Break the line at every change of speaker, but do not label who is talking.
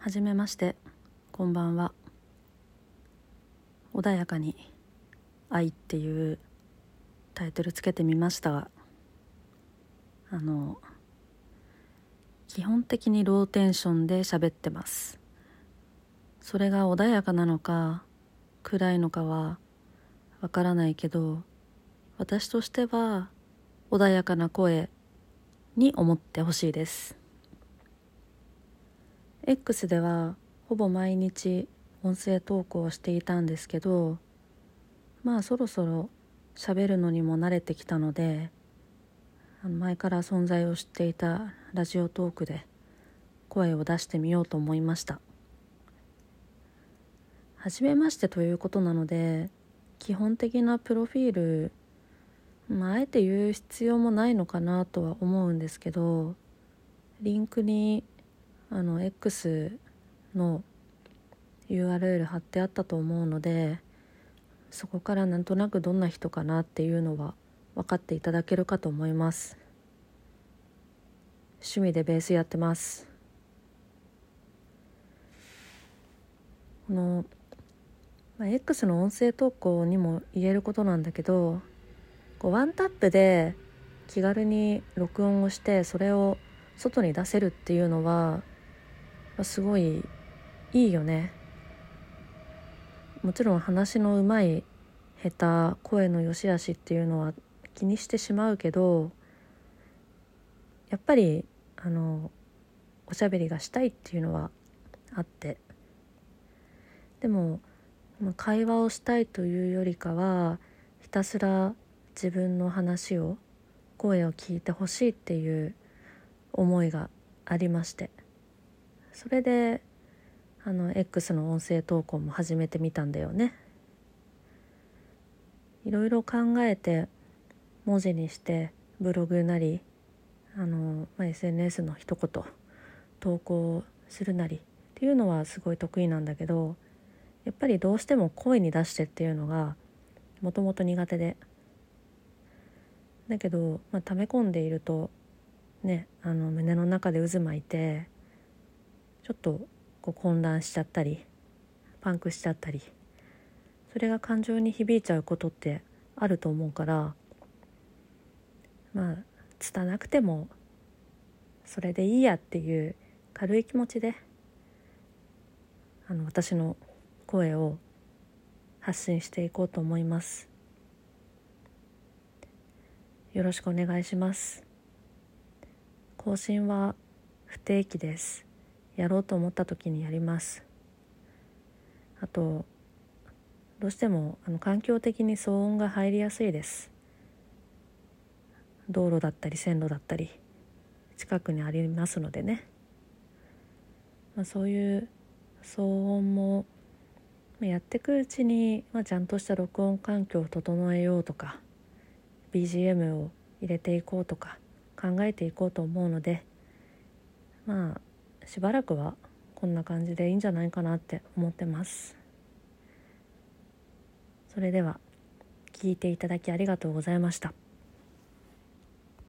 はじめまして。こんばんは。穏やかに愛っていうタイトルつけてみましたがあの基本的にローテンションで喋ってます。それが穏やかなのか暗いのかはわからないけど私としては穏やかな声に思ってほしいです。X ではほぼ毎日音声投稿をしていたんですけどまあそろそろ喋るのにも慣れてきたので前から存在を知っていたラジオトークで声を出してみようと思いました。初めましてということなので基本的なプロフィールまあ、あえて言う必要もないのかなとは思うんですけどリンクにあの X の URL 貼ってあったと思うのでそこからなんとなくどんな人かなっていうのは分かっていただけるかと思います。趣味でベースやってます。この、まあ、X の音声投稿にも言えることなんだけどこうワンタップで気軽に録音をしてそれを外に出せるっていうのはすごいいいよね。もちろん話のうまい下手声の良し悪しっていうのは気にしてしまうけどやっぱりあのおしゃべりがしたいっていうのはあって。でも会話をしたいというよりかはひたすら自分の話を声を聞いてほしいっていう思いがありまして。それであの X の音声投稿も始めてみたんだよね。いろいろ考えて文字にしてブログなりあの、まあ、SNS の一言投稿するなりっていうのはすごい得意なんだけどやっぱりどうしても声に出してっていうのがもともと苦手で。だけど、まあ、溜め込んでいるとねあの胸の中で渦巻いてちょっとこう混乱しちゃったりパンクしちゃったりそれが感情に響いちゃうことってあると思うからまあ拙くてもそれでいいやっていう軽い気持ちであの私の声を発信していこうと思います。よろしくお願いします更新は不定期ですやろうと思った時にやります。あとどうしてもあの環境的に騒音が入りやすいです。道路だったり線路だったり近くにありますのでね、まあ、そういう騒音もやっていくうちに、まあ、ちゃんとした録音環境を整えようとか BGM を入れていこうとか考えていこうと思うのでまあしばらくはこんな感じでいいんじゃないかなって思ってますそれでは聞いていただきありがとうございました。